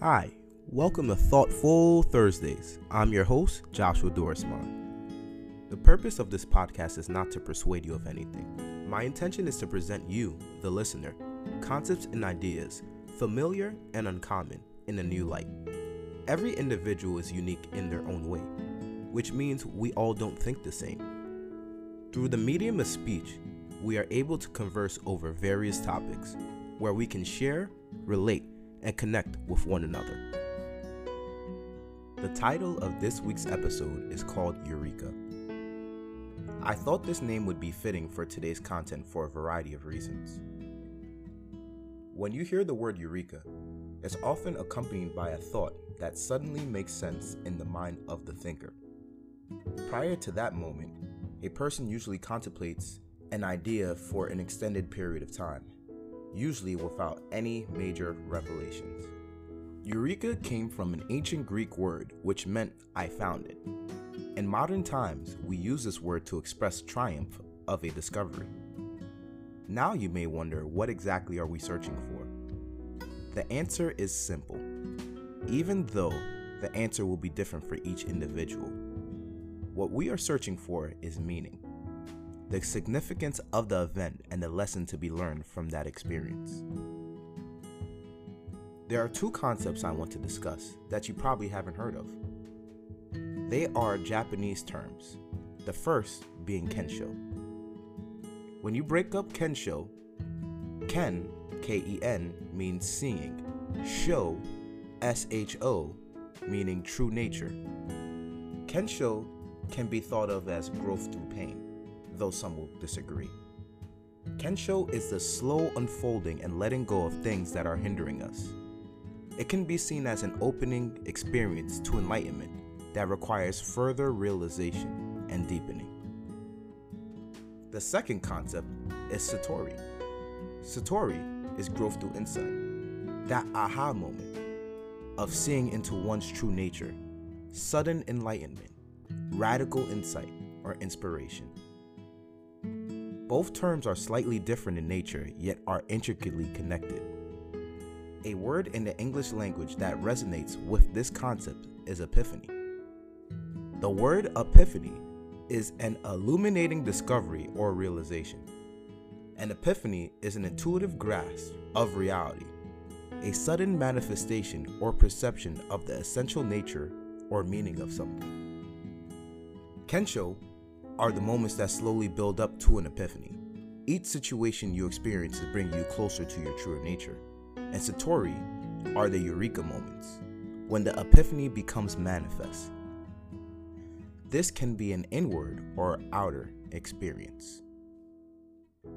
Hi, welcome to Thoughtful Thursdays. I'm your host, Joshua Dorismond. The purpose of this podcast is not to persuade you of anything. My intention is to present you, the listener, concepts and ideas, familiar and uncommon, in a new light. Every individual is unique in their own way, which means we all don't think the same. Through the medium of speech, we are able to converse over various topics where we can share, relate, and connect with one another. The title of this week's episode is called Eureka. I thought this name would be fitting for today's content for a variety of reasons. When you hear the word Eureka, it's often accompanied by a thought that suddenly makes sense in the mind of the thinker. Prior to that moment, a person usually contemplates an idea for an extended period of time usually without any major revelations. Eureka came from an ancient Greek word which meant I found it. In modern times, we use this word to express triumph of a discovery. Now you may wonder what exactly are we searching for? The answer is simple. Even though the answer will be different for each individual, what we are searching for is meaning the significance of the event and the lesson to be learned from that experience. There are two concepts I want to discuss that you probably haven't heard of. They are Japanese terms, the first being kensho. When you break up kensho, ken, K E N, means seeing, sho, S H O, meaning true nature. Kensho can be thought of as growth through pain though some will disagree. Kensho is the slow unfolding and letting go of things that are hindering us. It can be seen as an opening experience to enlightenment that requires further realization and deepening. The second concept is Satori. Satori is growth through insight, that aha moment of seeing into one's true nature, sudden enlightenment, radical insight, or inspiration. Both terms are slightly different in nature, yet are intricately connected. A word in the English language that resonates with this concept is epiphany. The word epiphany is an illuminating discovery or realization. An epiphany is an intuitive grasp of reality, a sudden manifestation or perception of the essential nature or meaning of something. Kensho are the moments that slowly build up to an epiphany. Each situation you experience is bringing you closer to your true nature. And Satori are the eureka moments, when the epiphany becomes manifest. This can be an inward or outer experience.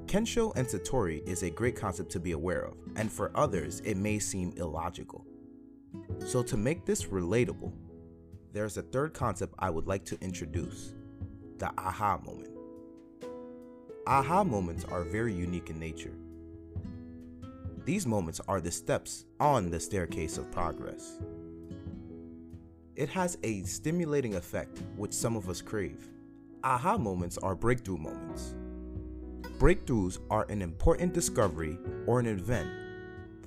Kensho and Satori is a great concept to be aware of, and for others, it may seem illogical. So, to make this relatable, there's a third concept I would like to introduce the aha moment. Aha moments are very unique in nature. These moments are the steps on the staircase of progress. It has a stimulating effect which some of us crave. Aha moments are breakthrough moments. Breakthroughs are an important discovery or an event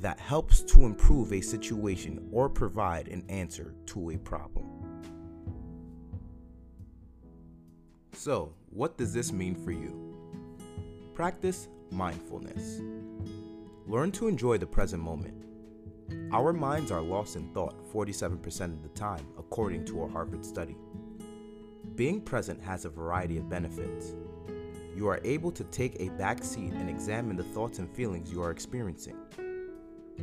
that helps to improve a situation or provide an answer to a problem. So, what does this mean for you? Practice mindfulness. Learn to enjoy the present moment. Our minds are lost in thought 47% of the time, according to a Harvard study. Being present has a variety of benefits. You are able to take a back seat and examine the thoughts and feelings you are experiencing.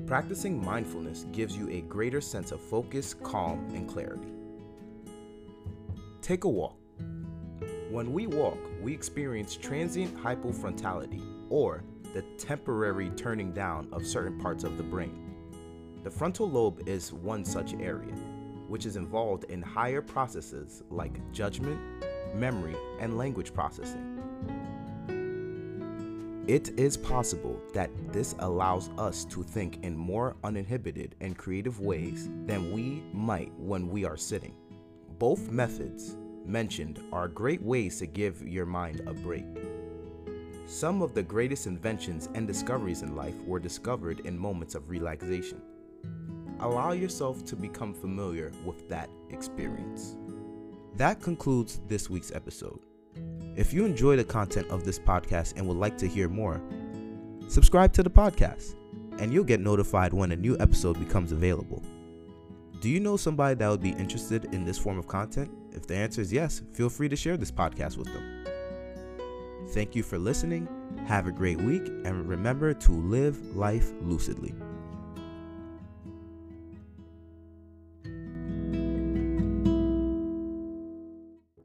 Practicing mindfulness gives you a greater sense of focus, calm, and clarity. Take a walk. When we walk, we experience transient hypofrontality, or the temporary turning down of certain parts of the brain. The frontal lobe is one such area, which is involved in higher processes like judgment, memory, and language processing. It is possible that this allows us to think in more uninhibited and creative ways than we might when we are sitting. Both methods mentioned are great ways to give your mind a break. Some of the greatest inventions and discoveries in life were discovered in moments of relaxation. allow yourself to become familiar with that experience. That concludes this week's episode. If you enjoy the content of this podcast and would like to hear more, subscribe to the podcast and you'll get notified when a new episode becomes available. Do you know somebody that would be interested in this form of content? If the answer is yes, feel free to share this podcast with them. Thank you for listening. Have a great week and remember to live life lucidly.